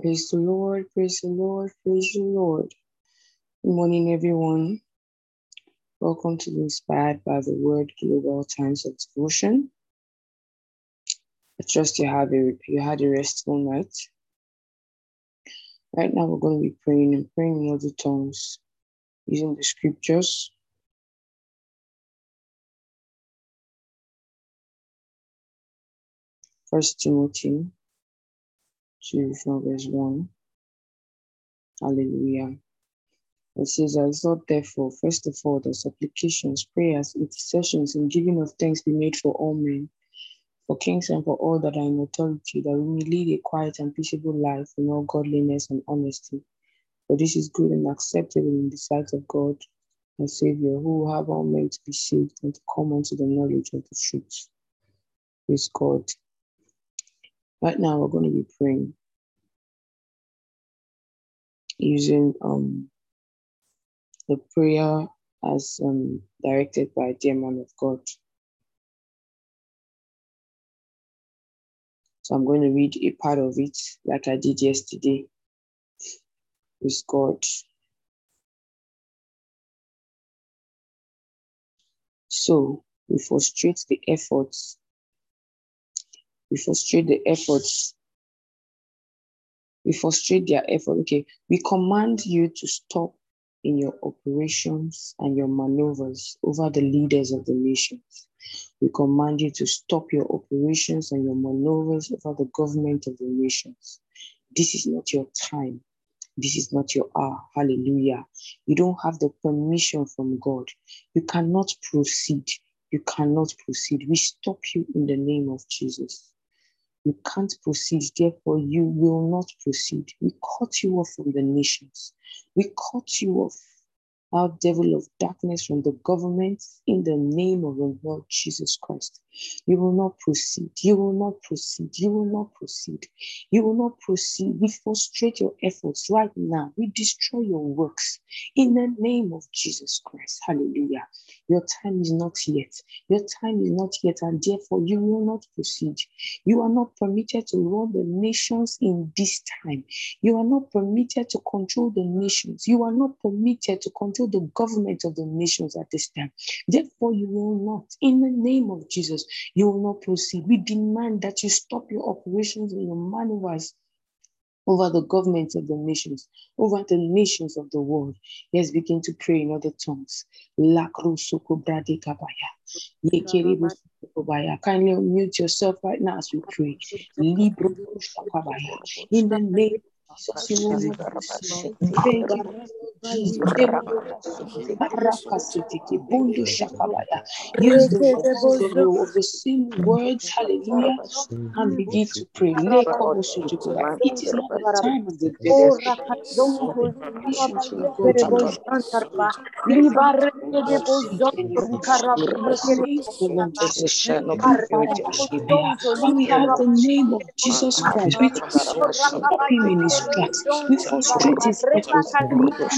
Praise the Lord, praise the Lord, praise the Lord. Good morning, everyone. Welcome to the Inspired by the Word Global Times of Devotion. I trust you have a you had a restful night. Right now, we're going to be praying and praying in other tongues using the scriptures. First Timothy 2 from verse 1. Hallelujah. It says, I thought, therefore, first of all, that supplications, prayers, intercessions, and giving of thanks be made for all men, for kings and for all that are in authority, that we may lead a quiet and peaceable life in all godliness and honesty. For this is good and acceptable in the sight of God, our Savior, who have all men to be saved and to come unto the knowledge of the truth. Praise God. Right now, we're going to be praying using um, the prayer as um, directed by the man of God. So I'm going to read a part of it like I did yesterday with God. So we frustrate the efforts. We frustrate the efforts. We frustrate their effort. Okay, we command you to stop in your operations and your maneuvers over the leaders of the nations. We command you to stop your operations and your maneuvers over the government of the nations. This is not your time. This is not your hour. Hallelujah. You don't have the permission from God. You cannot proceed. You cannot proceed. We stop you in the name of Jesus. You can't proceed, therefore, you will not proceed. We cut you off from the nations. We cut you off our devil of darkness from the government in the name of the Lord Jesus Christ. You will not proceed. You will not proceed. You will not proceed. You will not proceed. We frustrate your efforts right now. We destroy your works in the name of Jesus Christ. Hallelujah. Your time is not yet. Your time is not yet, and therefore you will not proceed. You are not permitted to run the nations in this time. You are not permitted to control the nations. You are not permitted to control the government of the nations at this time. Therefore, you will not, in the name of Jesus, you will not proceed. We demand that you stop your operations and your maneuvers over the governments of the nations, over the nations of the world. Let's begin to pray in other tongues. Kindly unmute yourself right now as we pray. In the name Jesus, you will not proceed. Use the words of your overseen words, hallelujah, and begin to pray. It is not the time of the devil. Don't the permission from God to and we have the name of Jesus Christ. We stop him in his tracks. We frustrate his efforts.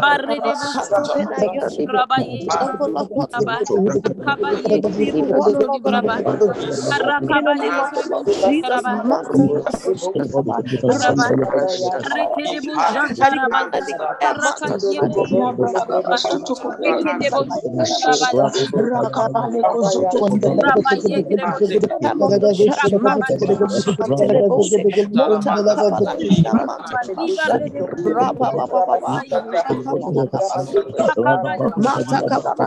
Barre de Mata kabara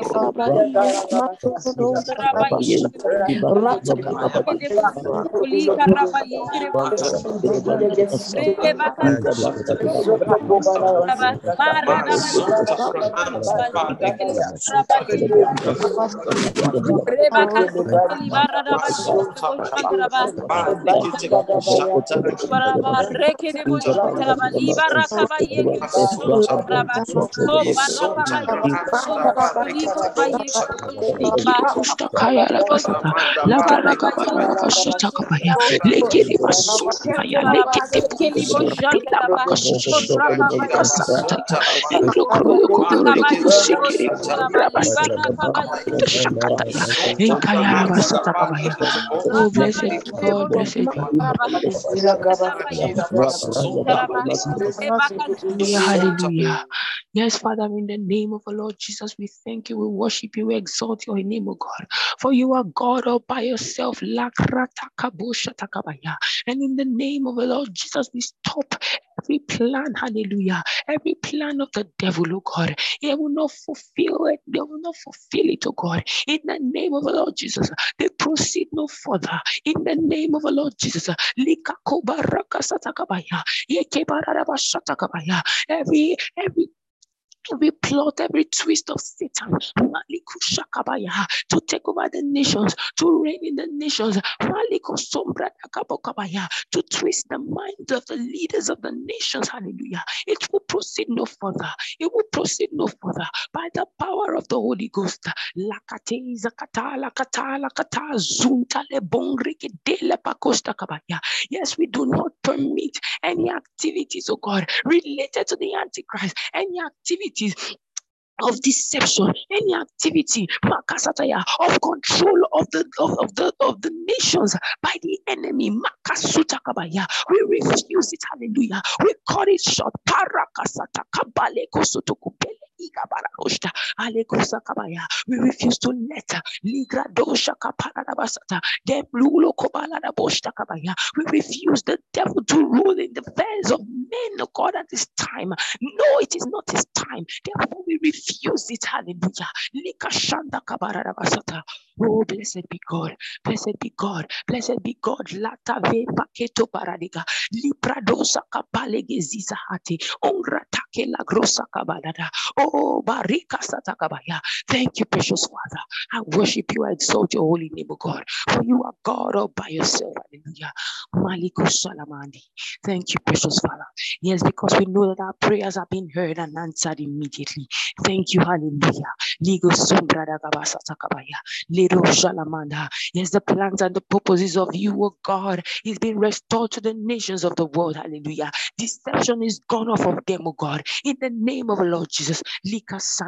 Rebecca we Oh, blessed God, blessed Hallelujah. Yes, Father, in the name of the Lord Jesus, we thank you, we worship you, we exalt your name, O God. For you are God all by yourself. And in the name of the Lord Jesus, we stop every plan, hallelujah, every plan of the devil, oh God. He will not fulfill it, they will not fulfill it, oh God. In the name of the Lord Jesus, they proceed no further. In the name of the Lord Jesus, every every every plot, every twist of Satan to take over the nations, to reign in the nations, to twist the minds of the leaders of the nations. Hallelujah. It will proceed no further. It will proceed no further by the power of the Holy Ghost. Yes, we do not permit any activities, oh God, related to the Antichrist, any activities of deception, any activity, of control of the of, of the of the nations by the enemy. We refuse it, hallelujah. We cut it short. We refuse to let Ligra dosha. Dem kabaya. We refuse the devil to rule in the affairs of men, oh God, at this time. No, it is not his time. Therefore, we refuse it. Hallelujah. Oh, blessed be God. Blessed be God. Blessed be God. Lata ve paketo paradiga. Lipradosa kapalege zizahati. Ongratake la grosa kabalada. Oh, Oh, barika satakabaya. Thank you, precious Father. I worship you. I exalt your holy name, O God. For you are God all by yourself. Hallelujah. Maliko salamandi. Thank you, precious Father. Yes, because we know that our prayers have been heard and answered immediately. Thank you. Hallelujah. Ligo sombrada. Little shalamanda. Yes, the plans and the purposes of you, O God, is being restored to the nations of the world. Hallelujah. Deception is gone off of them, O God. In the name of the Lord Jesus. Blessed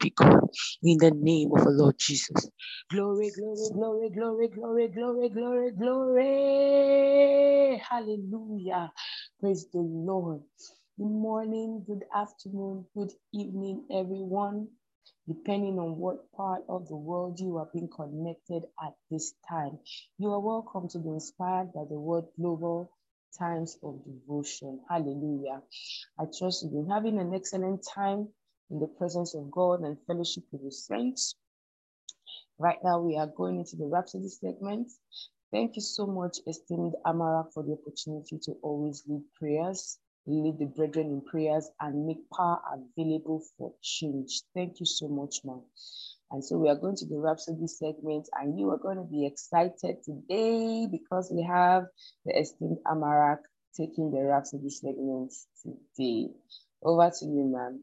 be God. In the name of the Lord Jesus. Glory, glory, glory, glory, glory, glory, glory, glory. Hallelujah. Praise the Lord. Good morning, good afternoon, good evening, everyone depending on what part of the world you are being connected at this time. You are welcome to be inspired by the word global times of devotion. Hallelujah. I trust you've been having an excellent time in the presence of God and fellowship with your friends. Right now, we are going into the Rhapsody segment. Thank you so much, esteemed Amara, for the opportunity to always lead prayers lead the brethren in prayers and make power available for change. Thank you so much, ma'am. And so we are going to the Rhapsody segment, and you are going to be excited today because we have the esteemed Amarak taking the Rhapsody segment today. Over to you, ma'am.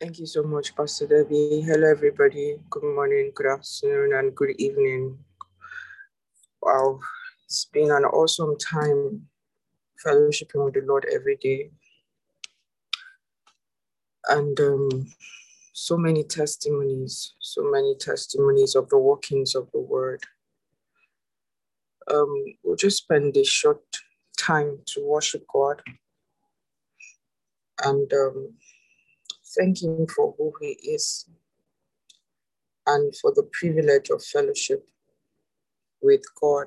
Thank you so much, Pastor Debbie. Hello, everybody. Good morning, good afternoon, and good evening. Wow, it's been an awesome time fellowshipping with the Lord every day. And um, so many testimonies, so many testimonies of the workings of the word. Um, we'll just spend a short time to worship God and um, thank Him for who He is and for the privilege of fellowship with God.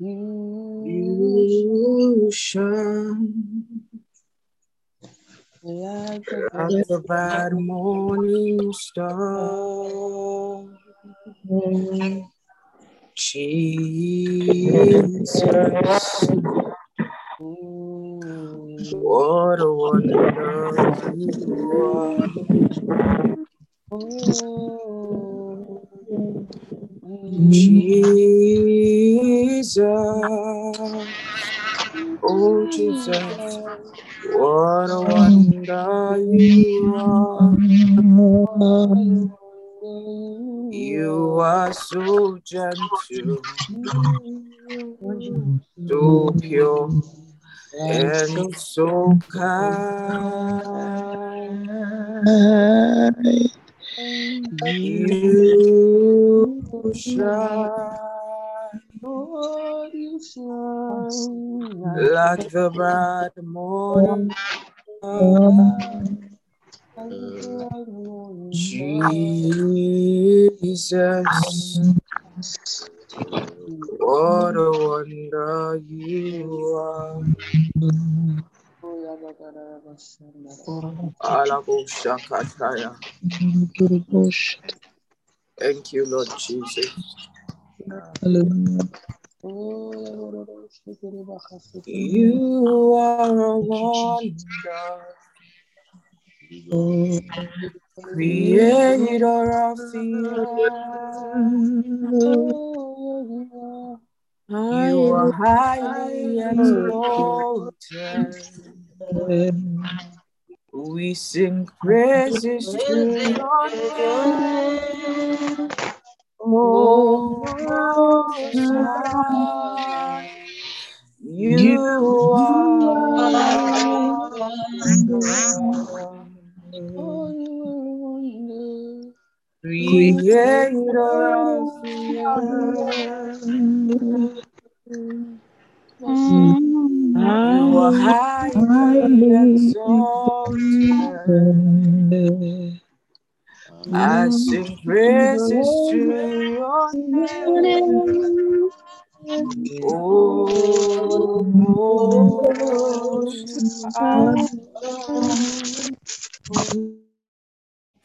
you shine like the bright morning star. Jesus, what a wonder you are. Jesus, oh Jesus, what a wonder you are. You are so gentle, so pure, and so kind. You shine Lord, you shine like the bright morning Jesus, what a wonder you are. Alaboshakataya. Thank you, Lord Jesus. You are a wonder, creator of the earth. You are highly exalted. We sing praises to your name. High, you are creator of the earth. You are highly exalted. I sing praises to your name. Oh.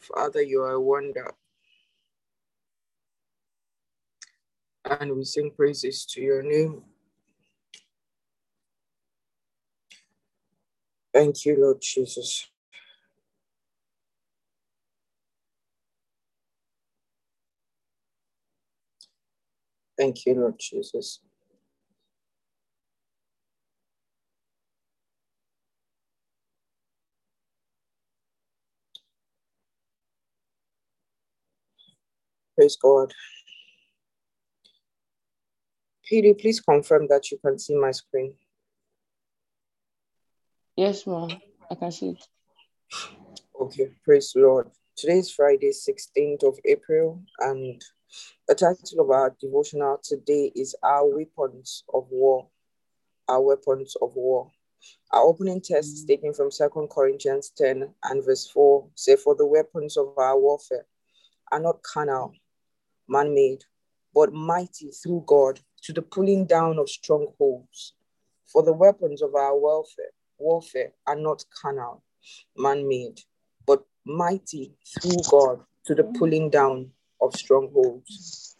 Father, you are a wonder. And we sing praises to your name. Thank you, Lord Jesus. Thank you, Lord Jesus. Praise God. PD, please confirm that you can see my screen. Yes, ma'am. I can see it. Okay, praise the Lord. Today is Friday, 16th of April, and the title of our devotional today is Our Weapons of War. Our Weapons of War. Our opening text is taken from 2 Corinthians 10 and verse 4. Say, For the weapons of our warfare are not carnal, man made, but mighty through God to the pulling down of strongholds. For the weapons of our warfare, warfare are not carnal, man made, but mighty through God to the pulling down of strongholds.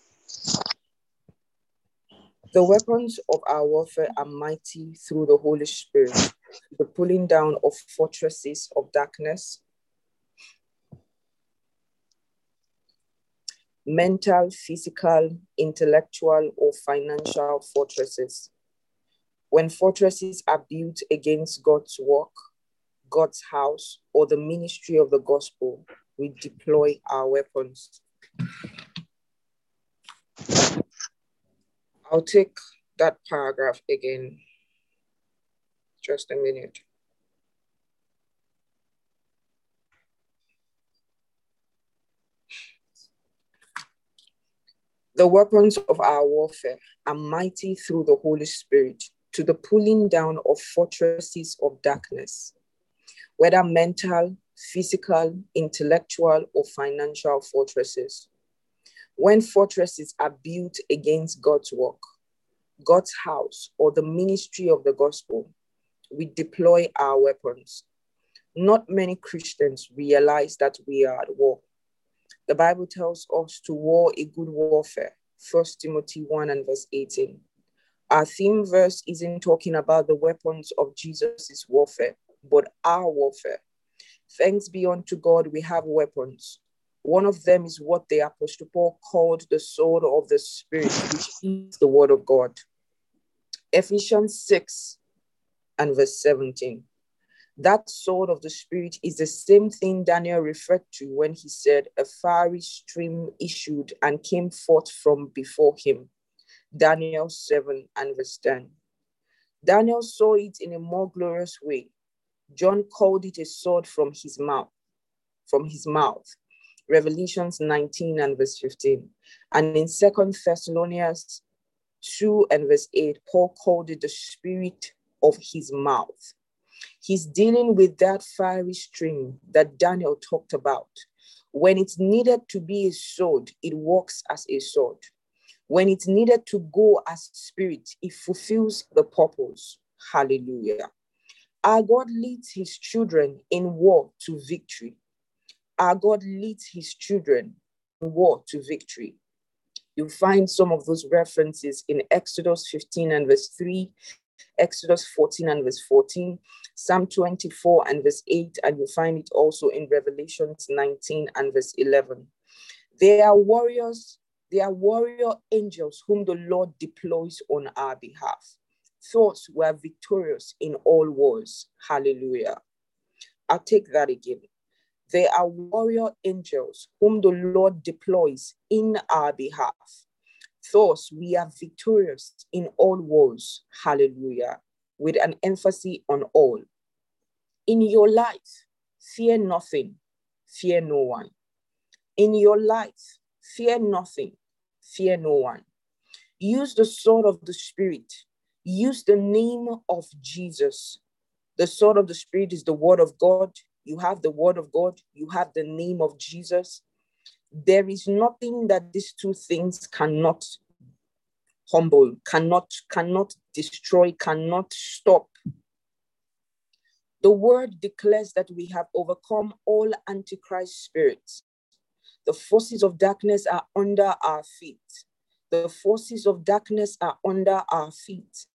The weapons of our warfare are mighty through the Holy Spirit, the pulling down of fortresses of darkness, mental, physical, intellectual, or financial fortresses. When fortresses are built against God's work, God's house, or the ministry of the gospel, we deploy our weapons. I'll take that paragraph again. Just a minute. The weapons of our warfare are mighty through the Holy Spirit to the pulling down of fortresses of darkness, whether mental, physical, intellectual, or financial fortresses. When fortresses are built against God's work, God's house, or the ministry of the gospel, we deploy our weapons. Not many Christians realize that we are at war. The Bible tells us to war a good warfare. 1 Timothy 1 and verse 18. Our theme verse isn't talking about the weapons of Jesus' warfare, but our warfare. Thanks be unto God, we have weapons. One of them is what the Apostle Paul called the sword of the Spirit, which is the word of God. Ephesians 6 and verse 17. That sword of the Spirit is the same thing Daniel referred to when he said, A fiery stream issued and came forth from before him. Daniel 7 and verse 10. Daniel saw it in a more glorious way. John called it a sword from his mouth, from his mouth. Revelations 19 and verse 15. And in Second Thessalonians 2 and verse 8, Paul called it the spirit of his mouth. He's dealing with that fiery stream that Daniel talked about. When it's needed to be a sword, it works as a sword. When it's needed to go as spirit, it fulfills the purpose. Hallelujah. Our God leads his children in war to victory. Our God leads his children in war to victory. You'll find some of those references in Exodus 15 and verse 3, Exodus 14 and verse 14, Psalm 24 and verse 8, and you find it also in Revelations 19 and verse 11. They are warriors, they are warrior angels whom the Lord deploys on our behalf. Thoughts were victorious in all wars. Hallelujah. I'll take that again. They are warrior angels whom the Lord deploys in our behalf. Thus, we are victorious in all wars. Hallelujah. With an emphasis on all. In your life, fear nothing, fear no one. In your life, fear nothing, fear no one. Use the sword of the Spirit. Use the name of Jesus. The sword of the Spirit is the word of God. You have the word of God. You have the name of Jesus. There is nothing that these two things cannot humble, cannot, cannot destroy, cannot stop. The word declares that we have overcome all antichrist spirits. The forces of darkness are under our feet. The forces of darkness are under our feet.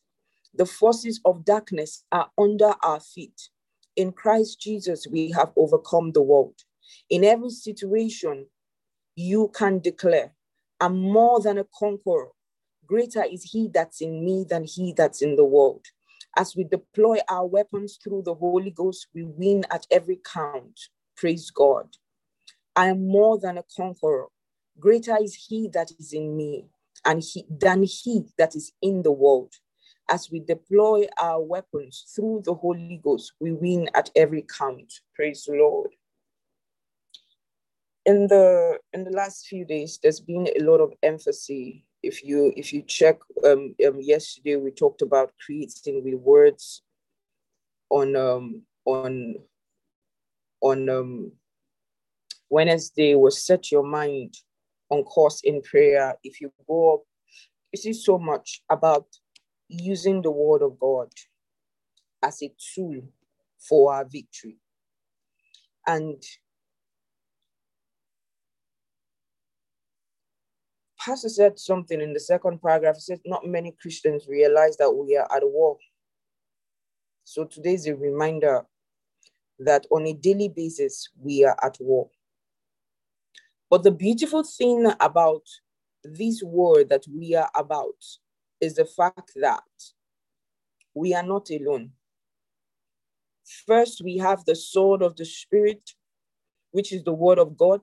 The forces of darkness are under our feet. In Christ Jesus, we have overcome the world. In every situation, you can declare, I'm more than a conqueror. Greater is he that's in me than he that's in the world. As we deploy our weapons through the Holy Ghost, we win at every count. Praise God. I am more than a conqueror. Greater is he that is in me and he, than he that is in the world. As we deploy our weapons through the Holy Ghost, we win at every count. Praise the Lord. In the in the last few days, there's been a lot of emphasis. If you if you check, um, um yesterday we talked about creating with words on um on on um Wednesday was set your mind on course in prayer. If you go up, you see so much about using the word of God as a tool for our victory. And Pastor said something in the second paragraph. He said, Not many Christians realize that we are at war. So today is a reminder that on a daily basis, we are at war. But the beautiful thing about this war that we are about is the fact that we are not alone. First, we have the sword of the Spirit, which is the word of God.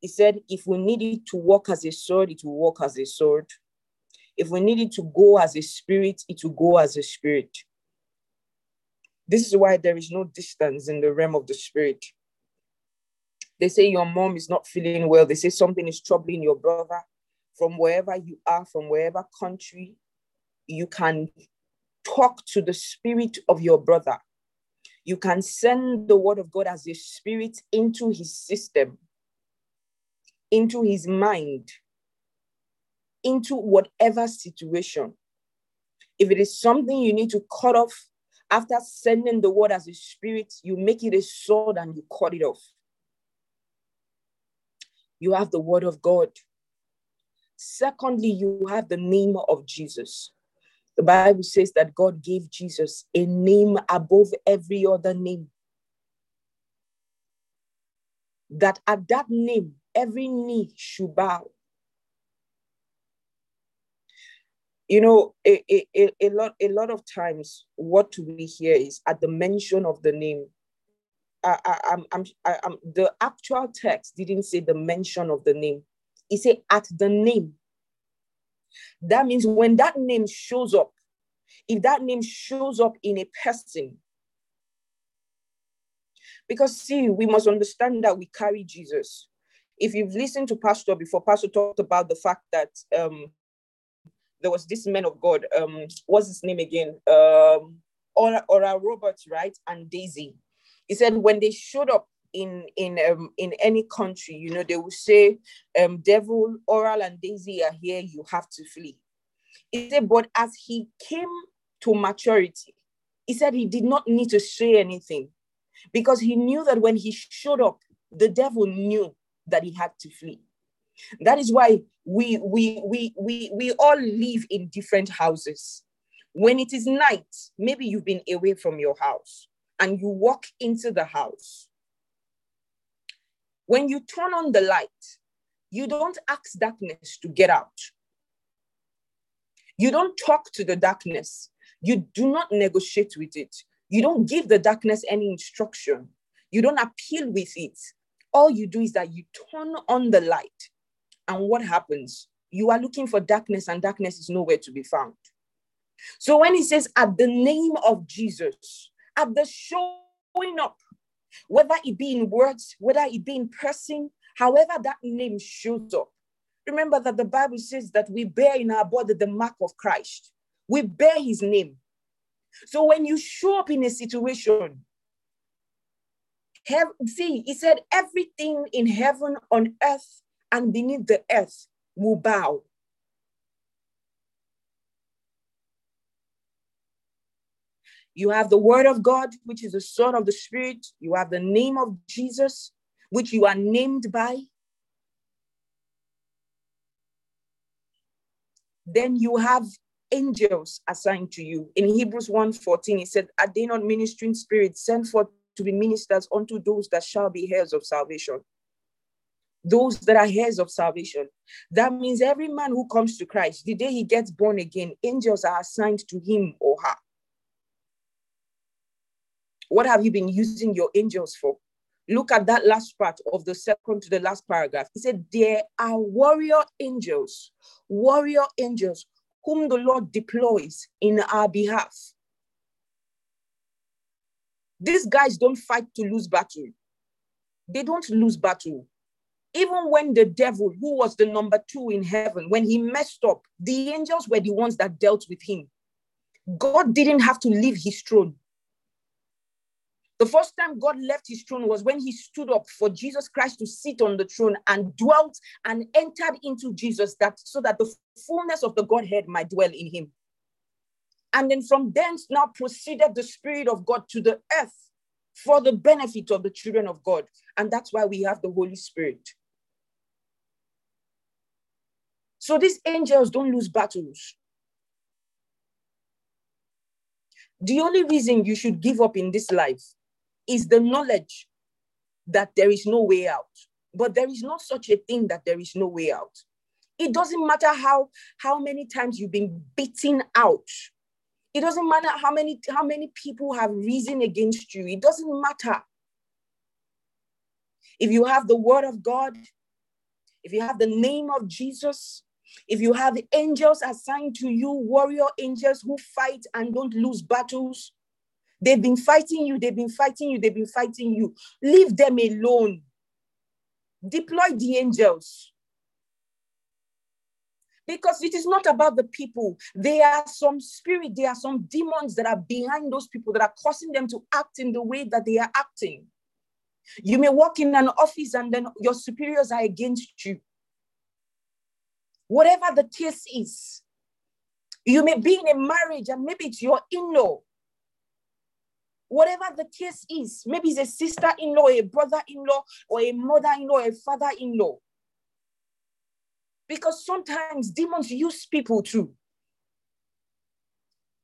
He said, if we need it to walk as a sword, it will walk as a sword. If we need it to go as a spirit, it will go as a spirit. This is why there is no distance in the realm of the spirit. They say your mom is not feeling well. They say something is troubling your brother. From wherever you are, from wherever country, you can talk to the spirit of your brother. You can send the word of God as a spirit into his system, into his mind, into whatever situation. If it is something you need to cut off, after sending the word as a spirit, you make it a sword and you cut it off. You have the word of God. Secondly, you have the name of Jesus. The Bible says that God gave Jesus a name above every other name. That at that name, every knee should bow you know a, a, a, lot a lot of times what we hear is at the mention of the name I, I, I'm, I'm, the actual text didn't say the mention of the name. It said at the name. That means when that name shows up, if that name shows up in a person, because see, we must understand that we carry Jesus. If you've listened to Pastor before, Pastor talked about the fact that um, there was this man of God. Um, what's his name again? Um, Ora, Oral Roberts, right? And Daisy. He said when they showed up in in um, in any country, you know, they will say, um, "Devil, Oral, and Daisy are here. You have to flee." He said, but as he came to maturity, he said he did not need to say anything because he knew that when he showed up, the devil knew that he had to flee. That is why we we we we we all live in different houses. When it is night, maybe you've been away from your house and you walk into the house. When you turn on the light, you don't ask darkness to get out. You don't talk to the darkness. You do not negotiate with it. You don't give the darkness any instruction. You don't appeal with it. All you do is that you turn on the light and what happens? You are looking for darkness, and darkness is nowhere to be found. So when he says, at the name of Jesus, at the showing up, whether it be in words, whether it be in person, however that name shows up, remember that the Bible says that we bear in our body the mark of Christ. We bear his name. So when you show up in a situation, see, he said, everything in heaven, on earth, and beneath the earth will bow. You have the word of God, which is the sword of the spirit. You have the name of Jesus, which you are named by. Then you have angels assigned to you. In Hebrews 1:14, he said, Are they not ministering spirits sent forth to be ministers unto those that shall be heirs of salvation? those that are heirs of salvation. That means every man who comes to Christ, the day he gets born again, angels are assigned to him or her. What have you been using your angels for? Look at that last part of the second to the last paragraph. He said, There are warrior angels, warrior angels whom the Lord deploys in our behalf. These guys don't fight to lose battle. They don't lose battle even when the devil, who was the number two in heaven, when he messed up, the angels were the ones that dealt with him. God didn't have to leave his throne. The first time God left his throne was when he stood up for Jesus Christ to sit on the throne and dwelt and entered into Jesus that so that the fullness of the Godhead might dwell in him. And then from thence now proceeded the Spirit of God to the earth for the benefit of the children of God. And that's why we have the Holy Spirit. So these angels don't lose battles. The only reason you should give up in this life is the knowledge that there is no way out. But there is not such a thing that there is no way out. It doesn't matter how, how many times you've been beaten out. It doesn't matter how many, how many people have risen against you. It doesn't matter. If you have the word of God, if you have the name of Jesus, if you have angels assigned to you, warrior angels who fight and don't lose battles, they've been fighting you, they've been fighting you, they've been fighting you. Leave them alone. Deploy the angels. Because it is not about the people. There are some spirit, there are some demons that are behind those people that are causing them to act in the way that they are acting. You may work in an office and then your superiors are against you whatever the case is. You may be in a marriage and maybe it's your in law. Whatever the case is, maybe it's a sister in law, a brother in law, or a mother in law, a father in law. Because sometimes demons use people too.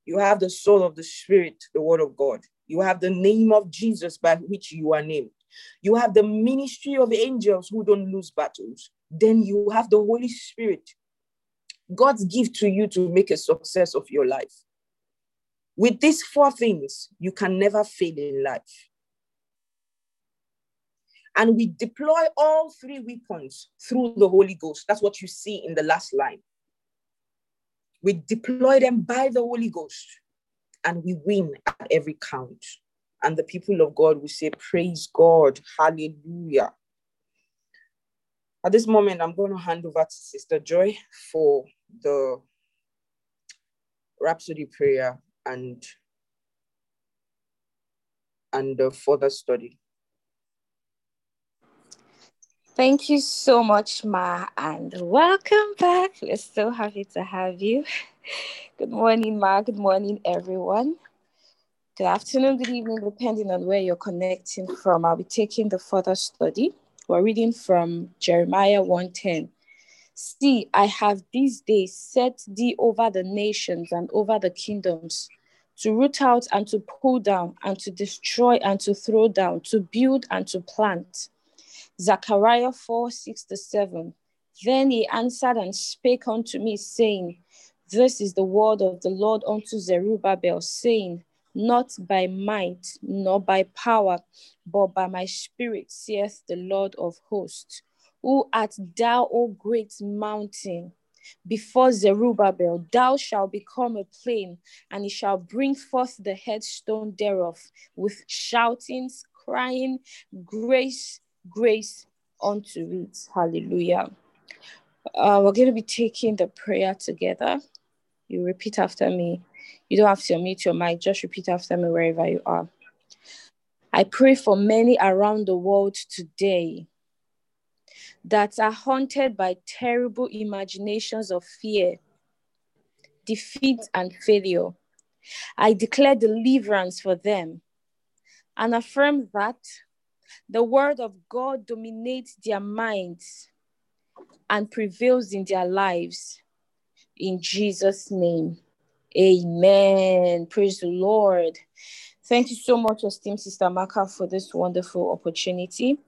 You have the soul of the Spirit, the Word of God. You have the name of Jesus by which you are named. You have the ministry of angels who don't lose battles then you have the Holy Spirit. God's gift to you to make a success of your life. With these four things, you can never fail in life. And we deploy all three weapons through the Holy Ghost. That's what you see in the last line. We deploy them by the Holy Ghost and we win at every count. And the people of God will say, Praise God, hallelujah. At this moment, I'm going to hand over to Sister Joy for the Rhapsody prayer and and the further study. Thank you so much, Ma, and welcome back. We're so happy to have you. Good morning, Ma. Good morning, everyone. Good afternoon, good evening, depending on where you're connecting from. I'll be taking the further study. We're reading from Jeremiah 1:10. See, I have these days set thee over the nations and over the kingdoms, to root out and to pull down, and to destroy and to throw down, to build and to plant. Zechariah 4 6 to 7. Then he answered and spake unto me, saying, This is the word of the Lord unto Zerubbabel, saying, not by might, nor by power, but by my spirit, saith the Lord of hosts. Who art thou, O great mountain? Before Zerubbabel, thou shalt become a plain, and he shall bring forth the headstone thereof with shoutings, crying, Grace, grace unto it. Hallelujah. Uh, we're going to be taking the prayer together. You repeat after me. You don't have to unmute your mic, just repeat after me wherever you are. I pray for many around the world today that are haunted by terrible imaginations of fear, defeat, and failure. I declare deliverance for them and affirm that the word of God dominates their minds and prevails in their lives. In Jesus' name. Amen. Praise the Lord. Thank you so much, esteemed Sister Maka, for this wonderful opportunity.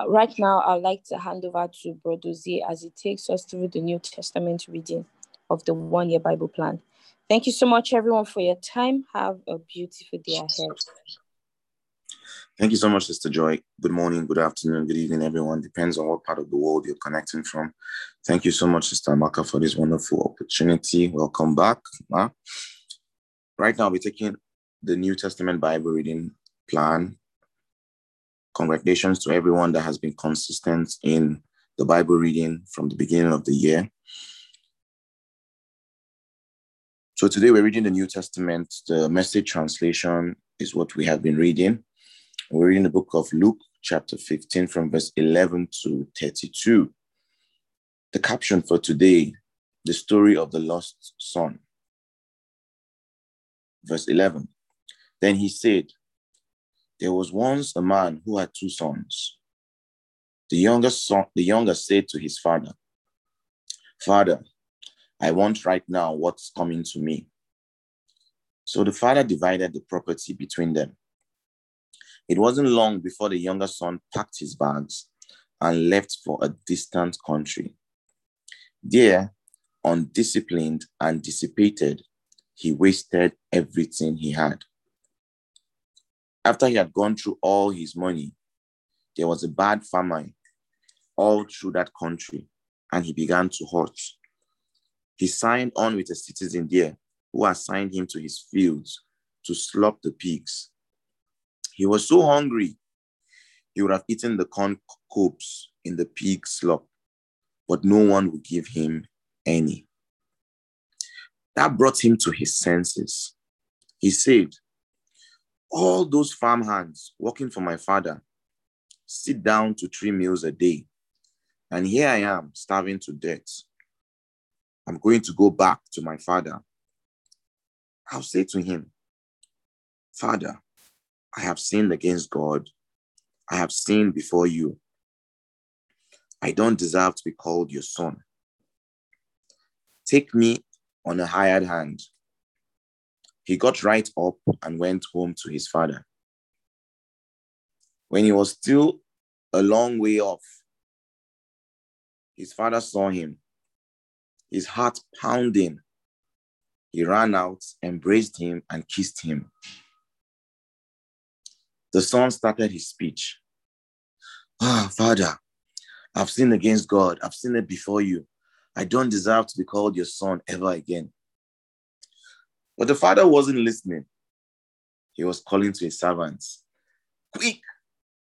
Uh, right now, I'd like to hand over to Z as he takes us through the New Testament reading of the one year Bible plan. Thank you so much, everyone, for your time. Have a beautiful day ahead. Thank you so much, Sister Joy. Good morning, good afternoon, good evening, everyone. Depends on what part of the world you're connecting from. Thank you so much, Sister Maka, for this wonderful opportunity. Welcome back. Right now, we're taking the New Testament Bible reading plan. Congratulations to everyone that has been consistent in the Bible reading from the beginning of the year. So today we're reading the New Testament. The message translation is what we have been reading. We're reading the book of Luke, chapter 15, from verse 11 to 32. The caption for today the story of the lost son. Verse 11. Then he said, There was once a man who had two sons. The youngest son, the younger said to his father, Father, I want right now what's coming to me. So the father divided the property between them. It wasn't long before the younger son packed his bags and left for a distant country. There, undisciplined and dissipated, he wasted everything he had. After he had gone through all his money, there was a bad famine all through that country, and he began to hurt. He signed on with a citizen there who assigned him to his fields to slop the pigs. He was so hungry, he would have eaten the corn cobs in the pig slop, but no one would give him any. That brought him to his senses. He said, All those farmhands working for my father sit down to three meals a day, and here I am starving to death. I'm going to go back to my father. I'll say to him, Father, I have sinned against God. I have sinned before you. I don't deserve to be called your son. Take me on a hired hand. He got right up and went home to his father. When he was still a long way off, his father saw him, his heart pounding. He ran out, embraced him, and kissed him. The son started his speech. Ah, oh, Father, I've sinned against God. I've sinned before you. I don't deserve to be called your son ever again. But the father wasn't listening. He was calling to his servants Quick,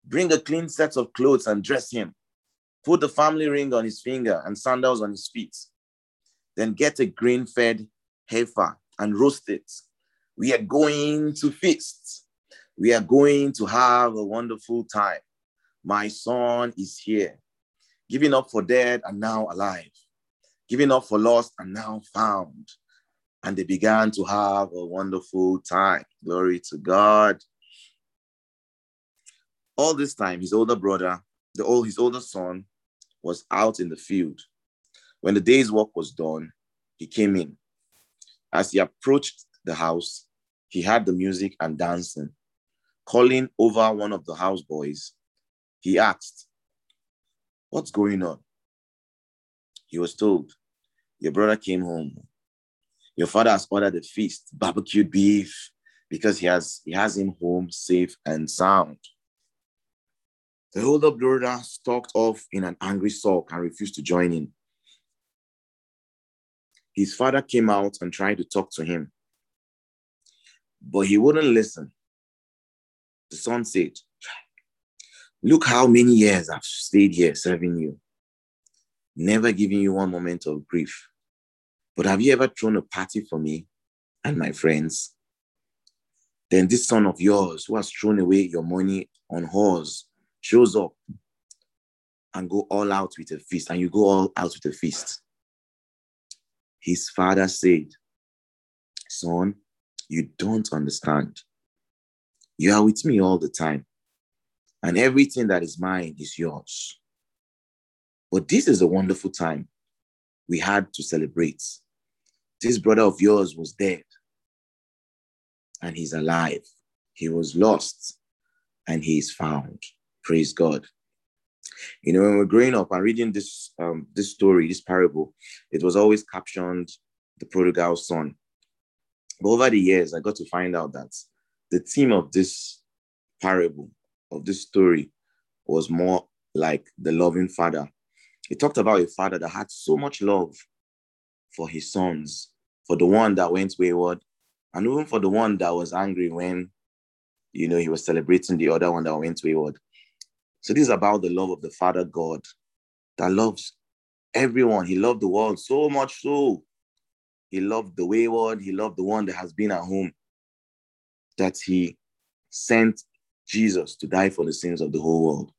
bring a clean set of clothes and dress him. Put the family ring on his finger and sandals on his feet. Then get a grain fed heifer and roast it. We are going to feast. We are going to have a wonderful time. My son is here, giving up for dead and now alive giving up for lost and now found. And they began to have a wonderful time. Glory to God. All this time, his older brother, the old, his older son, was out in the field. When the day's work was done, he came in. As he approached the house, he heard the music and dancing. Calling over one of the houseboys, he asked, What's going on? He was told, Your brother came home. Your father has ordered a feast, barbecued beef, because he has he has him home safe and sound. The older brother stalked off in an angry sulk and refused to join in. His father came out and tried to talk to him, but he wouldn't listen. The son said, Look how many years I've stayed here serving you never giving you one moment of grief. But have you ever thrown a party for me and my friends? Then this son of yours who has thrown away your money on whores shows up and go all out with a feast, and you go all out with a feast. His father said, Son, you don't understand. You are with me all the time, and everything that is mine is yours. But this is a wonderful time we had to celebrate. This brother of yours was dead and he's alive. He was lost and he is found. Praise God. You know, when we're growing up and reading this um, this story, this parable, it was always captioned the prodigal son. But over the years, I got to find out that the theme of this parable, of this story, was more like the loving father he talked about a father that had so much love for his sons, for the one that went wayward, and even for the one that was angry when, you know, he was celebrating the other one that went wayward. So this is about the love of the Father God that loves everyone. He loved the world so much so. He loved the wayward. He loved the one that has been at home. That he sent Jesus to die for the sins of the whole world.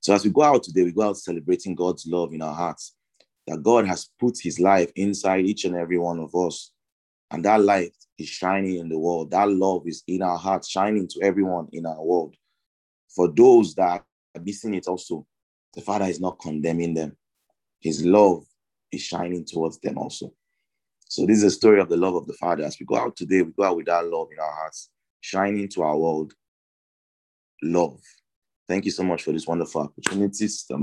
So as we go out today, we go out celebrating God's love in our hearts, that God has put his life inside each and every one of us. And that light is shining in the world. That love is in our hearts, shining to everyone in our world. For those that are missing it also, the Father is not condemning them. His love is shining towards them also. So this is a story of the love of the Father. As we go out today, we go out with that love in our hearts, shining to our world. Love. Thank you so much for this wonderful opportunity, Sister.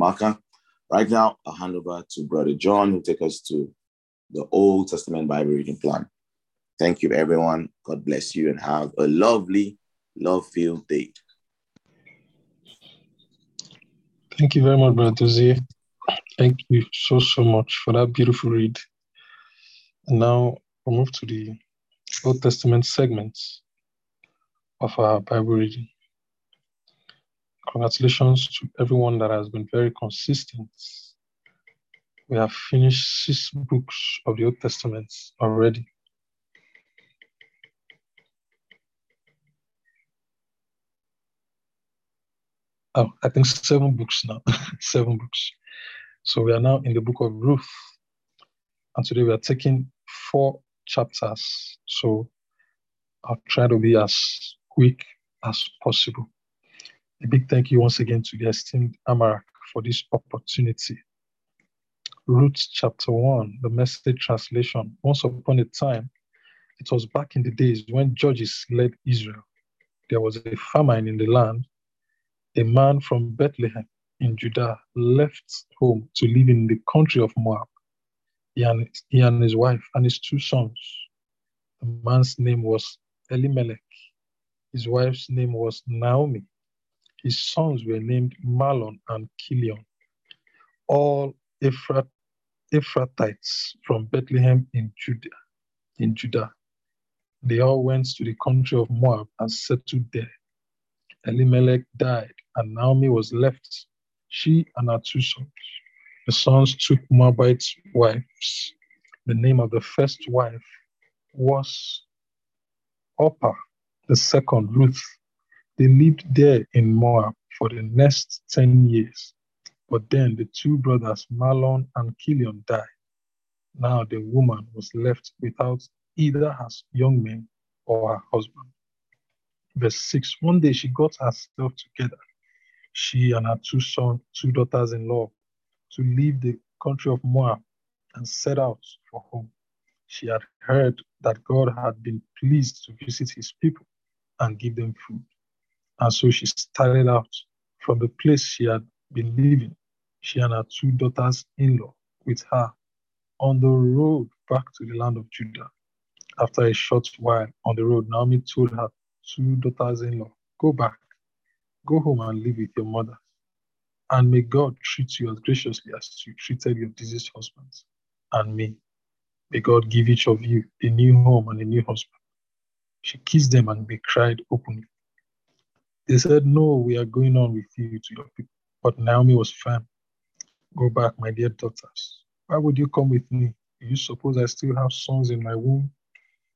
Right now, I'll hand over to Brother John, who take us to the Old Testament Bible reading plan. Thank you, everyone. God bless you and have a lovely, love-filled day. Thank you very much, Brother Dozie. Thank you so, so much for that beautiful read. And now we'll move to the Old Testament segments of our Bible reading. Congratulations to everyone that has been very consistent. We have finished six books of the Old Testament already. Oh, I think seven books now. seven books. So we are now in the book of Ruth. And today we are taking four chapters. So I'll try to be as quick as possible. A big thank you once again to the esteemed Amarak for this opportunity. Ruth chapter 1, the message translation. Once upon a time, it was back in the days when judges led Israel. There was a famine in the land. A man from Bethlehem in Judah left home to live in the country of Moab. He and, he and his wife and his two sons. The man's name was Elimelech. His wife's name was Naomi. His sons were named Mahlon and Chilion, all Ephrat, Ephrathites from Bethlehem in Judah. In Judah, they all went to the country of Moab and settled there. Elimelech died, and Naomi was left, she and her two sons. The sons took Moabite wives. The name of the first wife was Orpah, the second Ruth. They lived there in Moab for the next 10 years. But then the two brothers, Mahlon and Chilion, died. Now the woman was left without either her young men or her husband. Verse 6 One day she got herself together, she and her two sons, two daughters in law, to leave the country of Moab and set out for home. She had heard that God had been pleased to visit his people and give them food. And so she started out from the place she had been living, she and her two daughters in law with her, on the road back to the land of Judah. After a short while on the road, Naomi told her two daughters in law, Go back, go home and live with your mother and may God treat you as graciously as you treated your deceased husbands and me. May God give each of you a new home and a new husband. She kissed them and they cried openly. They said, No, we are going on with you to your people. But Naomi was firm. Go back, my dear daughters. Why would you come with me? You suppose I still have sons in my womb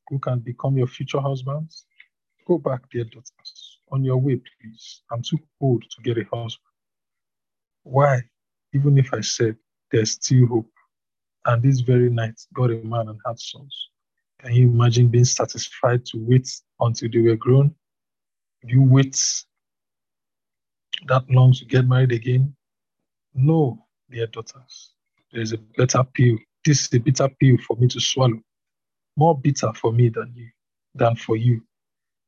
who can become your future husbands? Go back, dear daughters. On your way, please. I'm too old to get a husband. Why? Even if I said there's still hope, and this very night got a man and had sons, can you imagine being satisfied to wait until they were grown? You wait that long to get married again? No, dear daughters. There is a better pill. This is a bitter pill for me to swallow. More bitter for me than you, than for you.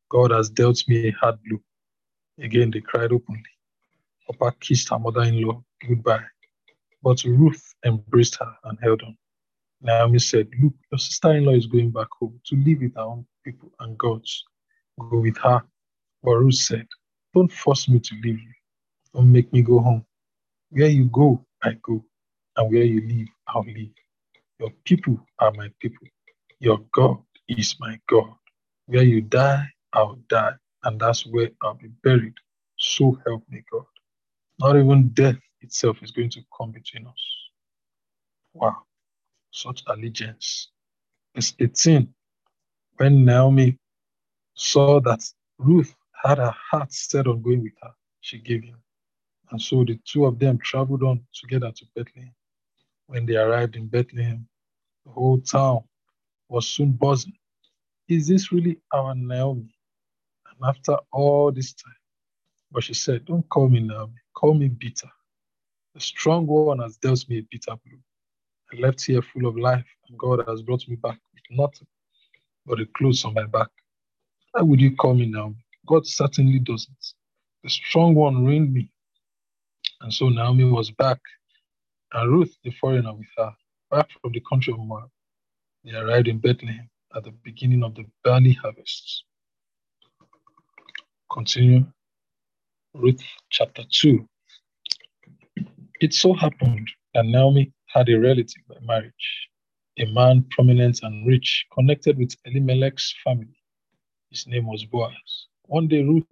God has dealt me a hard blow. Again, they cried openly. Orpah kissed her mother in law goodbye, but Ruth embraced her and held on. Naomi said, Look, your sister in law is going back home to live with her own people and God's. Go with her. But Ruth said, Don't force me to leave you. Don't make me go home. Where you go, I go. And where you live, I'll live. Your people are my people. Your God is my God. Where you die, I'll die. And that's where I'll be buried. So help me God. Not even death itself is going to come between us. Wow, such allegiance. Verse 18, when Naomi saw that Ruth had her heart set on going with her, she gave in. And so the two of them traveled on together to Bethlehem. When they arrived in Bethlehem, the whole town was soon buzzing. Is this really our Naomi? And after all this time, but she said, Don't call me Naomi, call me bitter. The strong one has dealt me a bitter blow. I left here full of life, and God has brought me back with nothing but the clothes on my back. Why would you call me now? God certainly doesn't. The strong one ruined me. And so Naomi was back, and Ruth, the foreigner, with her, back from the country of Moab. They arrived in Bethlehem at the beginning of the barley harvests. Continue. Ruth chapter 2. It so happened that Naomi had a relative by marriage, a man prominent and rich, connected with Elimelech's family. His name was Boaz. One day, Ruth,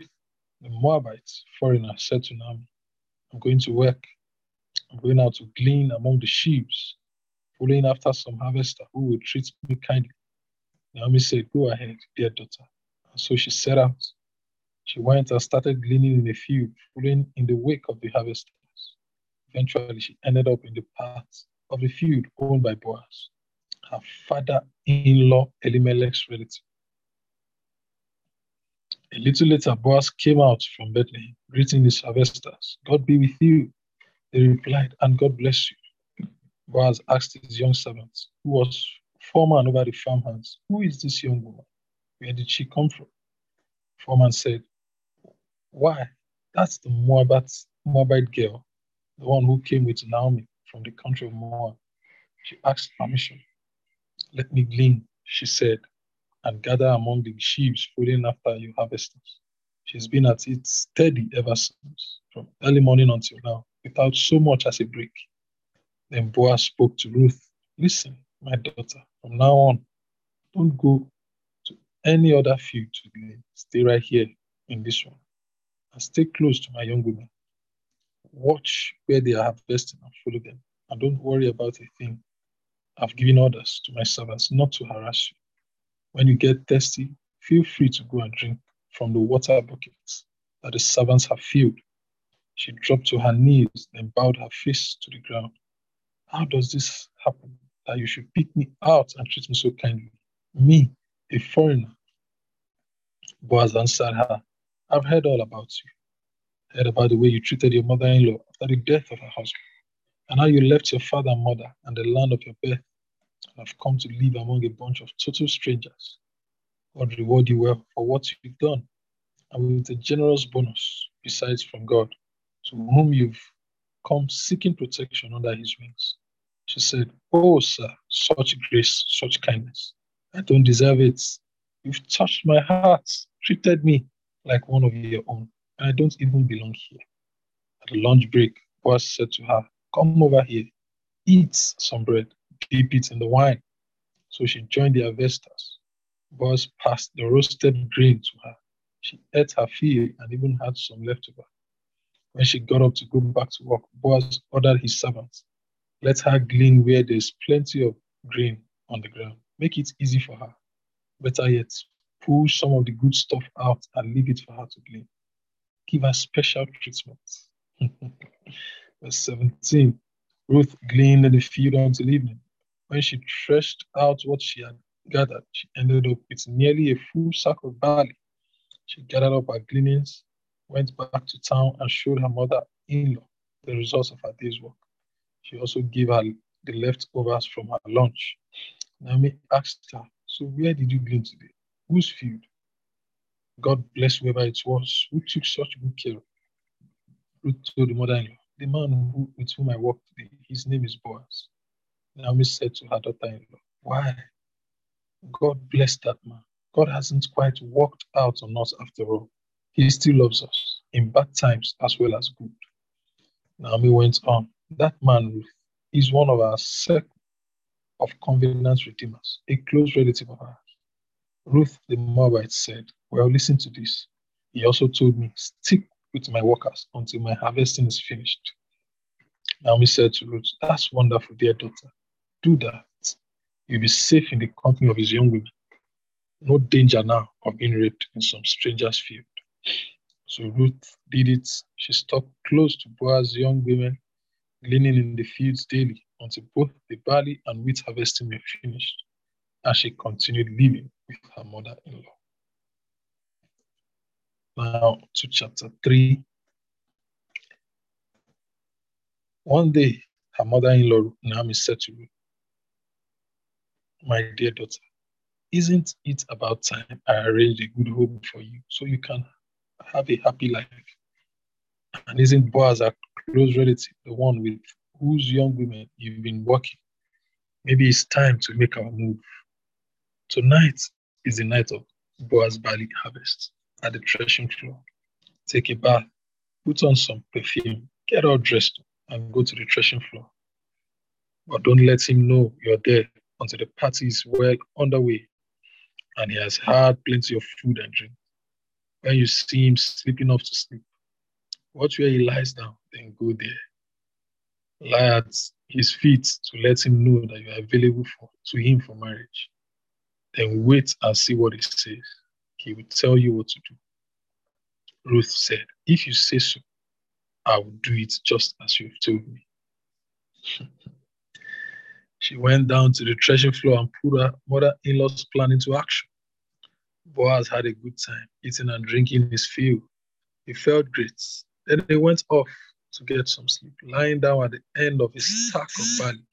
the Moabite foreigner, said to Naomi, I'm going to work. I'm going out to glean among the sheaves, following after some harvester who will treat me kindly. Naomi said, Go ahead, dear daughter. And so she set out. She went and started gleaning in the field, following in the wake of the harvesters. Eventually, she ended up in the path of the field owned by Boaz, her father in law Elimelech's relative. A little later, Boaz came out from Bethlehem, greeting his harvesters. God be with you. They replied, and God bless you. Boaz asked his young servant, who was foreman over the farmhands, Who is this young woman? Where did she come from? Foreman said, Why? That's the Moabite, Moabite girl, the one who came with Naomi from the country of Moab. She asked permission. Let me glean, she said, and gather among the sheaves following after your harvesters. She's mm. been at it steady ever since, from early morning until now, without so much as a break. Then Boaz spoke to Ruth, Listen, my daughter, from now on, don't go to any other field to glean. Stay right here in this one. And stay close to my young women. Watch where they are harvesting and follow them. And don't worry about a thing. I've given orders to my servants not to harass you. When you get thirsty, feel free to go and drink from the water buckets that the servants have filled. She dropped to her knees, and bowed her face to the ground. How does this happen that you should pick me out and treat me so kindly? Me, a foreigner. Boaz answered her, I've heard all about you. Heard about the way you treated your mother in law after the death of her husband, and how you left your father and mother and the land of your birth and have come to live among a bunch of total strangers. God reward you well for what you've done, and with a generous bonus, besides from God, to whom you've come seeking protection under his wings. She said, Oh, sir, such grace, such kindness. I don't deserve it. You've touched my heart, treated me like one of your own, and I don't even belong here. At the lunch break, Boaz said to her, Come over here, eat some bread dip it in the wine. So she joined the harvesters. Boaz passed the roasted grain to her. She ate her fill and even had some left over. When she got up to go back to work, Boaz ordered his servants, Let her glean where there's plenty of grain on the ground. Make it easy for her. Better yet, pull some of the good stuff out and leave it for her to glean. Give her special treatment. Verse 17 Ruth gleaned in the field until evening. When she threshed out what she had gathered, she ended up with nearly a full sack of barley. She gathered up her gleanings, went back to town, and showed her mother in law the results of her day's work. She also gave her the leftovers from her lunch. Naomi asked her, So where did you glean today? Whose field? God bless whoever it was who took such good care of Ruth told the mother in law, The man who, with whom I work today, his name is Boaz. Naomi said to her daughter in law, Why? God bless that man. God hasn't quite worked out on us after all. He still loves us in bad times as well as good. Naomi went on, That man, is one of our set of covenant redeemers, a close relative of ours. Ruth the Moabite said, Well, listen to this. He also told me, Stick with my workers until my harvesting is finished. Naomi said to Ruth, That's wonderful, dear daughter do that, you'll be safe in the company of his young women. No danger now of being raped in some stranger's field. So Ruth did it. She stuck close to Boaz's young women, gleaning in the fields daily until both the barley and wheat harvesting were finished, and she continued living with her mother in law. Now to chapter 3. One day, her mother in law, Naomi, said to Ruth, my dear daughter, isn't it about time I arranged a good home for you so you can have a happy life? And isn't Boaz a close relative, the one with whose young women you've been working? Maybe it's time to make our move. Tonight is the night of Boaz barley harvest at the threshing floor. Take a bath, put on some perfume, get all dressed, and go to the threshing floor. But don't let him know you're there until the party is well underway and he has had plenty of food and drink. When you see him sleeping off to sleep, watch where he lies down, then go there. Lie at his feet to let him know that you are available for, to him for marriage. Then wait and see what he says. He will tell you what to do. Ruth said, If you say so, I will do it just as you've told me. she went down to the threshing floor and put her mother in law's plan into action. Boaz had a good time eating and drinking his fill. He felt great. Then he went off to get some sleep, lying down at the end of his sack of barley.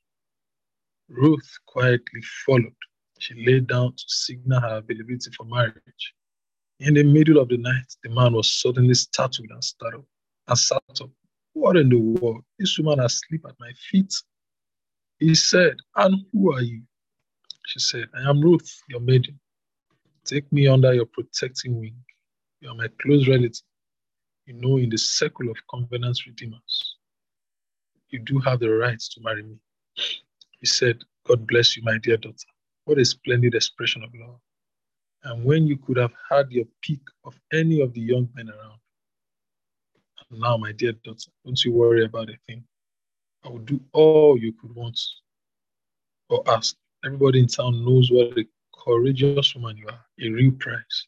Ruth quietly followed. She lay down to signal her availability for marriage. In the middle of the night, the man was suddenly startled and startled and sat up. What in the world? This woman asleep at my feet. He said, And who are you? She said, I am Ruth, your maiden. Take me under your protecting wing. You are my close relative. You know, in the circle of covenant redeemers, you do have the right to marry me. He said, God bless you, my dear daughter. What a splendid expression of love. And when you could have had your pick of any of the young men around. And now, my dear daughter, don't you worry about a thing. I will do all you could want or ask. Everybody in town knows what a courageous woman you are, a real prize.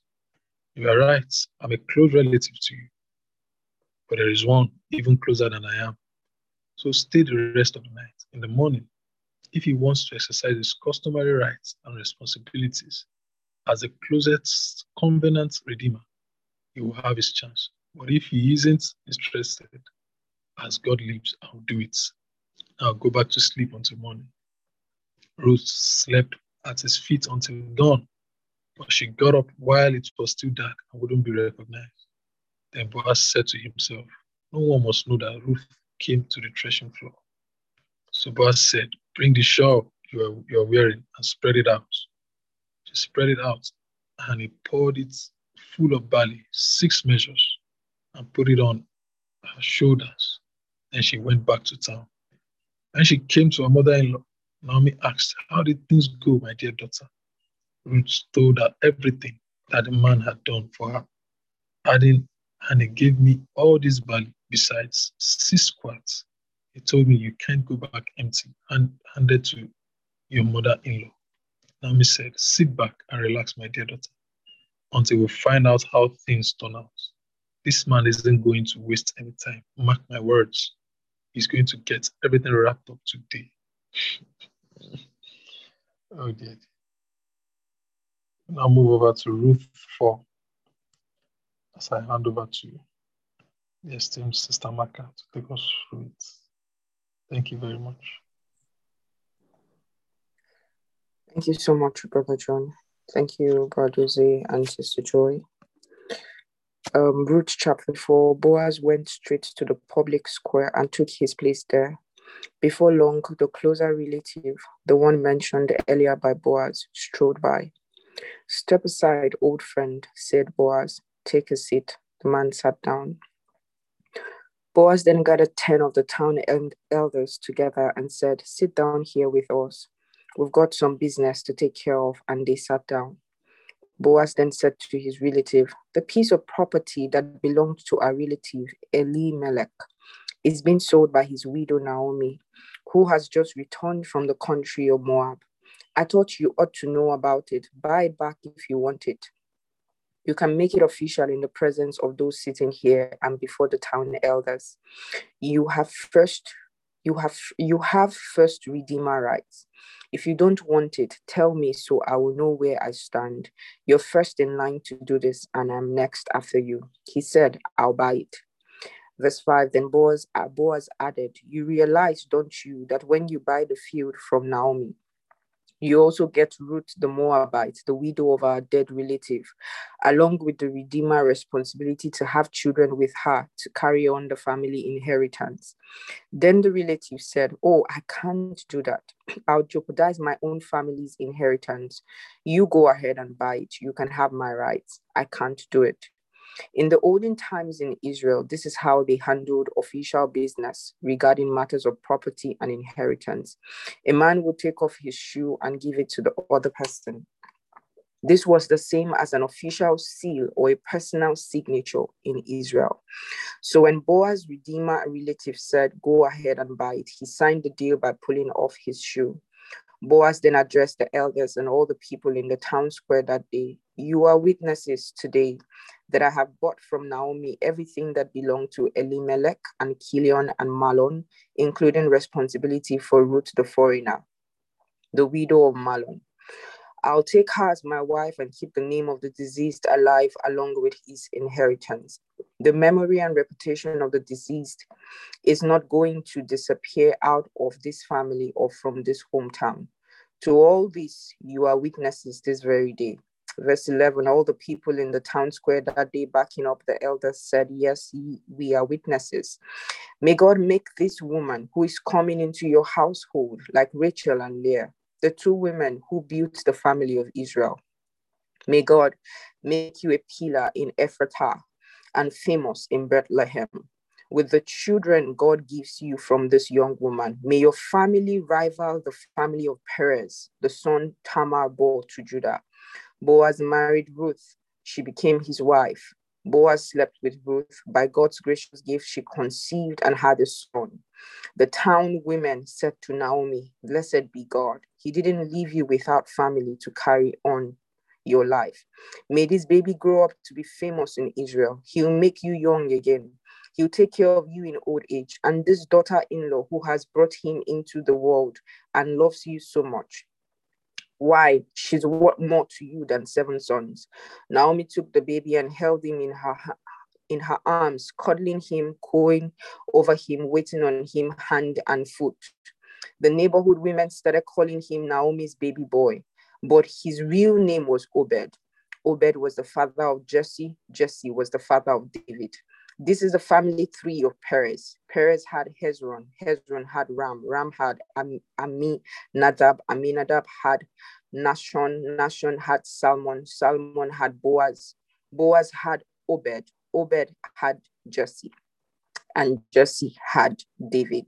You are right. I'm a close relative to you. But there is one even closer than I am. So stay the rest of the night. In the morning, if he wants to exercise his customary rights and responsibilities as the closest covenant redeemer, he will have his chance. But if he isn't interested, as God lives, I'll do it. I'll go back to sleep until morning. Ruth slept at his feet until dawn, but she got up while it was still dark and wouldn't be recognized. Then Boaz said to himself, No one must know that Ruth came to the threshing floor. So Boaz said, Bring the shawl you are, you are wearing and spread it out. She spread it out, and he poured it full of barley, six measures, and put it on her shoulders. Then she went back to town. When she came to her mother in law, Naomi asked, How did things go, my dear daughter? Ruth told her everything that the man had done for her, adding, And he gave me all this barley besides six quarts. He told me you can't go back empty and handed to your mother in law. Naomi said, Sit back and relax, my dear daughter, until we find out how things turn out. This man isn't going to waste any time. Mark my words. He's going to get everything wrapped up today. oh, dear. Now move over to Ruth 4 as I hand over to you, the esteemed Sister Maka to take us through it. Thank you very much. Thank you so much, Brother John. Thank you, Brother Jose and Sister Joy. Um, Ruth chapter 4 Boaz went straight to the public square and took his place there. Before long, the closer relative, the one mentioned earlier by Boaz, strode by. Step aside, old friend, said Boaz. Take a seat. The man sat down. Boaz then gathered ten of the town elders together and said, Sit down here with us. We've got some business to take care of. And they sat down. Boaz then said to his relative, The piece of property that belonged to our relative, Elimelech, is being sold by his widow Naomi, who has just returned from the country of Moab. I thought you ought to know about it. Buy it back if you want it. You can make it official in the presence of those sitting here and before the town elders. You have first you have you have first redeemer rights. If you don't want it, tell me so I will know where I stand. You're first in line to do this, and I'm next after you. He said, I'll buy it. Verse 5 Then Boaz, uh, Boaz added, You realize, don't you, that when you buy the field from Naomi, You also get Ruth the Moabite, the widow of our dead relative, along with the Redeemer responsibility to have children with her to carry on the family inheritance. Then the relative said, Oh, I can't do that. I'll jeopardize my own family's inheritance. You go ahead and buy it. You can have my rights. I can't do it. In the olden times in Israel, this is how they handled official business regarding matters of property and inheritance. A man would take off his shoe and give it to the other person. This was the same as an official seal or a personal signature in Israel. So when Boaz, Redeemer, relative said, Go ahead and buy it, he signed the deal by pulling off his shoe. Boaz then addressed the elders and all the people in the town square that day. You are witnesses today that I have bought from Naomi everything that belonged to Elimelech and Chilion and Mahlon, including responsibility for Ruth the foreigner, the widow of Mahlon. I'll take her as my wife and keep the name of the deceased alive along with his inheritance. The memory and reputation of the deceased is not going to disappear out of this family or from this hometown. To all this, you are witnesses this very day. Verse 11 All the people in the town square that day, backing up the elders, said, Yes, we are witnesses. May God make this woman who is coming into your household like Rachel and Leah, the two women who built the family of Israel. May God make you a pillar in Ephrathah and famous in Bethlehem. With the children God gives you from this young woman, may your family rival the family of Perez, the son Tamar bore to Judah. Boaz married Ruth. She became his wife. Boaz slept with Ruth. By God's gracious gift, she conceived and had a son. The town women said to Naomi, Blessed be God. He didn't leave you without family to carry on your life. May this baby grow up to be famous in Israel. He'll make you young again. He'll take care of you in old age. And this daughter in law who has brought him into the world and loves you so much, why? She's worth more to you than seven sons. Naomi took the baby and held him in her in her arms, cuddling him, cooing over him, waiting on him hand and foot. The neighborhood women started calling him Naomi's baby boy, but his real name was Obed. Obed was the father of Jesse. Jesse was the father of David. This is the family tree of Perez. Perez had Hezron. Hezron had Ram. Ram had Am- Ami Nadab. Amminadab had Nahshon. Nahshon had Salmon. Salmon had Boaz. Boaz had Obed. Obed had Jesse. And Jesse had David.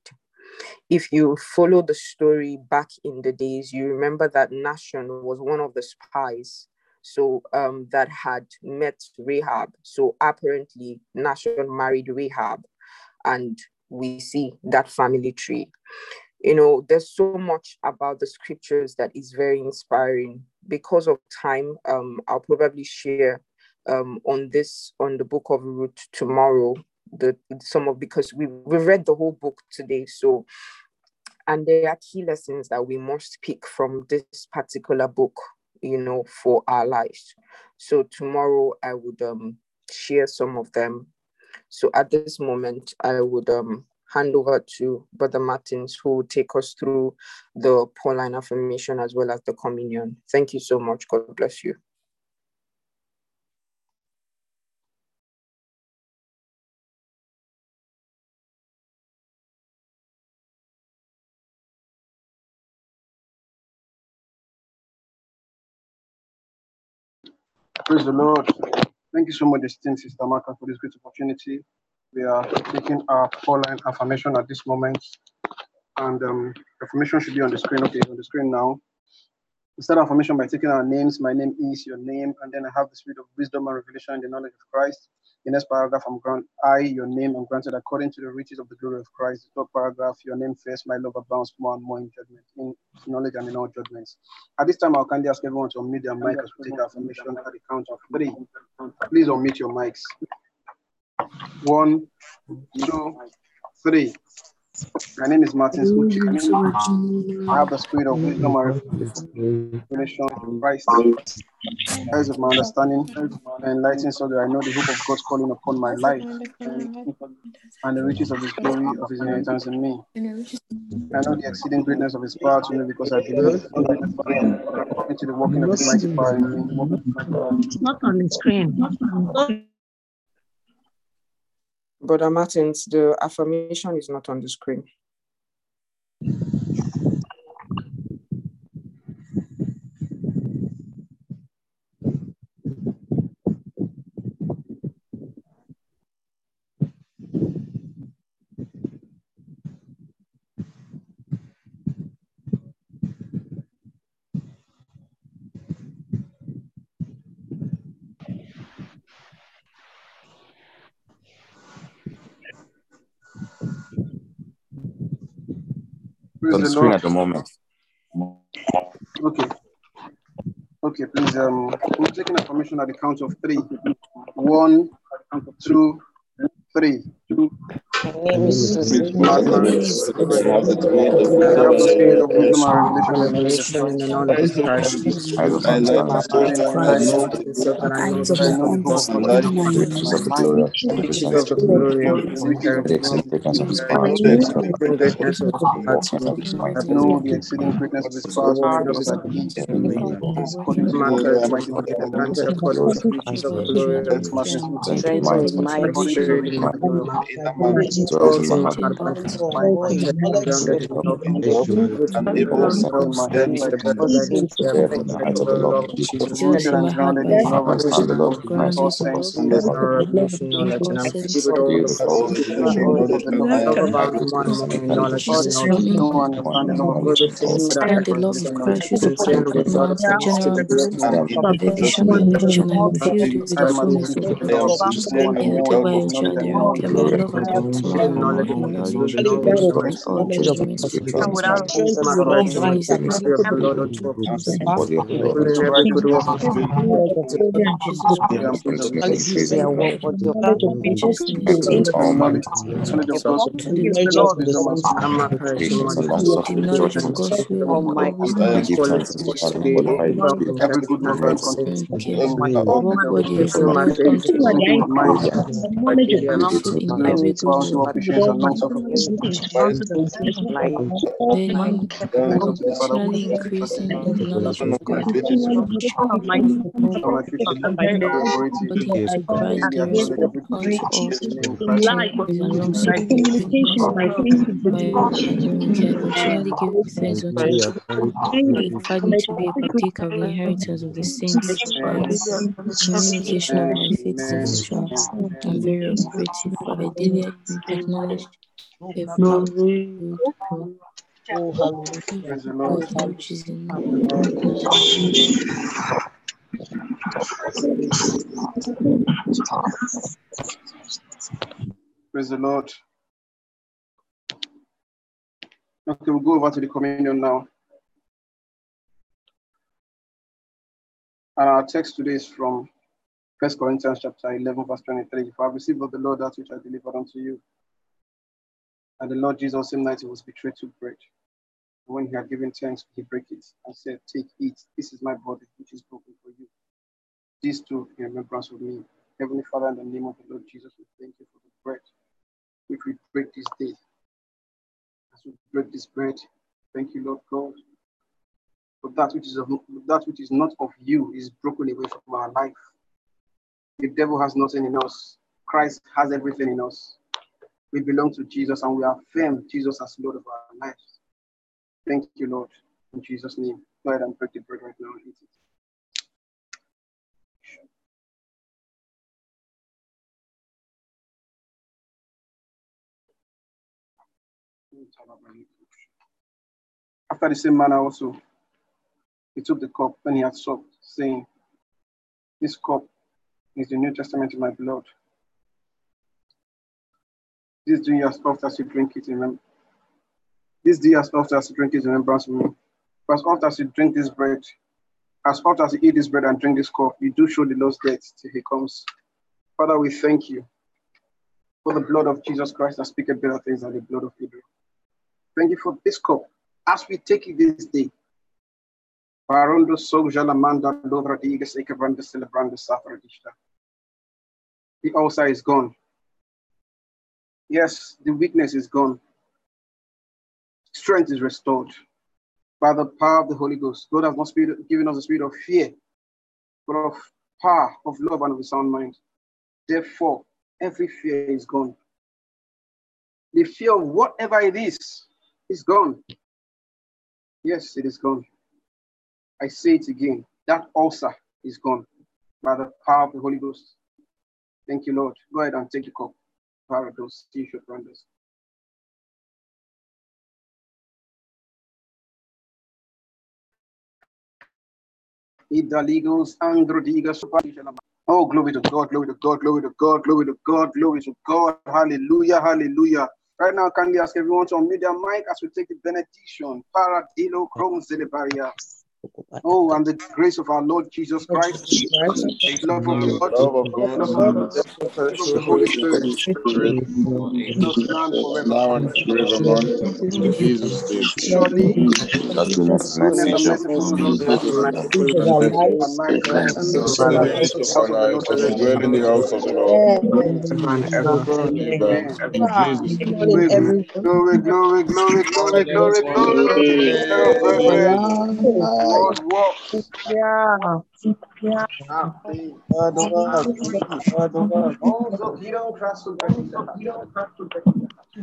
If you follow the story back in the days, you remember that Nahshon was one of the spies so um, that had met Rahab. So apparently, Nahshon married Rahab, and we see that family tree. You know, there's so much about the scriptures that is very inspiring. Because of time, um, I'll probably share um, on this on the book of Ruth tomorrow. The some of because we we read the whole book today, so and there are key lessons that we must pick from this particular book you know, for our lives. So tomorrow I would um share some of them. So at this moment, I would um hand over to Brother Martins, who will take us through the Pauline affirmation as well as the communion. Thank you so much. God bless you. Praise the Lord. Thank you so much, esteemed Sister Martha, for this great opportunity. We are taking our Pauline affirmation at this moment. And um, affirmation should be on the screen. Okay, on the screen now. We start affirmation by taking our names. My name is your name. And then I have the spirit of wisdom and revelation in the knowledge of Christ. In this paragraph, I'm grant I, your name, am granted according to the riches of the glory of Christ. The third paragraph, your name first, my love abounds more and more in judgment, in knowledge and in all judgments. At this time, I'll kindly ask everyone to unmute their mic as we take affirmation at the count of three. Please unmute your mics. One, two, three. My name is Martin Suchi. I have the spirit of wisdom and revelation of Christ. Eyes of my understanding and enlighten so that I know the hope of God's calling upon my life and the riches of his glory of his inheritance in me. I know the exceeding greatness of his power to me because I believe according to the working of his mighty power in me. It's not on the screen. Brother Martins, the affirmation is not on the screen. On the screen at the moment. Okay. Okay, please. Um, we're taking a formation at the count of three. One, two, three. My name is Susie. Margaret. Revelation in the knowledge of Christ. I will understand My the mind spirit. and eyes is so that I know the riches of the glory of the riches presence of the glory of his the inheritance. excellent fragrance of his power I to know me. the exceeding greatness of his The power works to of me. his might. Know the exceeding greatness of his power to me because I believe to me. according to the Mark working of his to mighty me, power in me. granted according to the riches of the glory of his Marcus, strength Might. with my spirit in my mouth. Dwells in my things heart. are possible. Protected under the love of the second of the blood that is Therefore, the height of the love of Jesus. Jesus. rooted and grounded in the I love of understand the love God, of Christ. all saints. There's no revelation knowledge, and I'm filled with the with all the fullness of fullness of God. Knowledge of the love of Love God. abounds more and Grace more and in knowledge of knowledge and Jesus. knowledge of No God. understand the love of For God. the things that I Understand the have love of Christ, who's a concern with perfect God man, of the general of I am revelation knowledge, and I am filled with the I fullness of of more and more Yehudi of knowledge and Bayojade knowledge Ronke, of my God. love abounds more in and more knowledge in and knowledge wisdom, knowledge and and all understanding. judgment free from because my of Jesus. My Christ and mighty Jesus. mystery of the Lord of hosts. body of the Lord. Fulfilling every good work of Jesus I am Christ. filled of Continue wisdom. to increase in Righteousness, excellent Almighty. Knowledge of God's to the wisdom and spirit. I'm a Christ and Patience and mighty long the suffering with knowledge of joyfulness. God's will and all wisdom I and give thanks qualities unto God and today, glorify His love, name. Every good integrity, work and and Mercy, continue Okay. in Walk worthy of the fulfill my Lord unto all. with mind, diligence, Also in love, every good also work. patience and long suffering. Then I'm Thanks unto the Father continually increasing in the knowledge of God, of my future authority. according to I Christ really giving acknowledge every good unto all in the of Christ. gentleness and long suffering. By Aderonke, I continually give thanks unto God. He qualified me to be a partaker of the inheritance of the saints. My communication of my faith is Amen. effectual and very operative, for I daily acknowledge a falsehood of Praise the Lord. God which is in darkness and God. Praise the Lord. Okay, we'll go over to the communion now. And our text today is from First Corinthians chapter 11, verse 23. For I have received of the Lord that which I delivered unto you. And the Lord Jesus, same night he was betrayed, took bread. And when he had given thanks, he broke it and said, Take, eat. This is my body, which is broken for you. These two in remembrance of me. Heavenly Father, in the name of the Lord Jesus, we thank you for the bread which we break this day. As we break this bread, thank you, Lord God, for that which is of, that which is not of you is broken away from our life. The devil has nothing in us. Christ has everything in us. We belong to Jesus and we affirm Jesus as Lord of our lives. Thank you, Lord. In Jesus' name. Go ahead and break the bread right now eat it. After the same manner also, he took the cup when he had supped, saying, This cup is the New Testament in my blood. This do as oft as you drink it, remember. This do as oft as you drink it, remembrance me. For as as you drink this bread, as oft as you eat this bread and drink this cup, you do show the Lord's death till he comes. Father, we thank you for the blood of Jesus Christ that speaketh better things than the blood of Abel. Thank you for this cup as we take it this day. The ulcer is gone. Yes, the weakness is gone. strength is restored by the power of the Holy Ghost. God has not given us a spirit of fear, but of power, of love, and of a sound mind. Therefore, every fear is gone. The fear of whatever it is is gone. Yes, it is gone. I say it again. That ulcer is gone by the power of the Holy Ghost. Thank you, Lord. Go ahead and take the cup. T-shirt, Idaligos, Androdigas, Oh, glory to God, glory to God, glory to God, glory to God, glory to God. Hallelujah, hallelujah. Right now, kindly ask everyone to unmute their mic as we take the benediction. Paradilo Chrome. Oh, and the grace of our Lord Jesus Christ, love of God, Love of God, the Holy Spirit, just now and forever. now and forevermore. In Jesus' name. Surely, God's goodness and mercy goodness and shall mercy follow follows me us all the days of our life, and and the days of our lives as we dwell in the house of the Lord forever and ever. In Jesus' name. Glory, glory, glory, glory, glory, glory, glory. Hey. God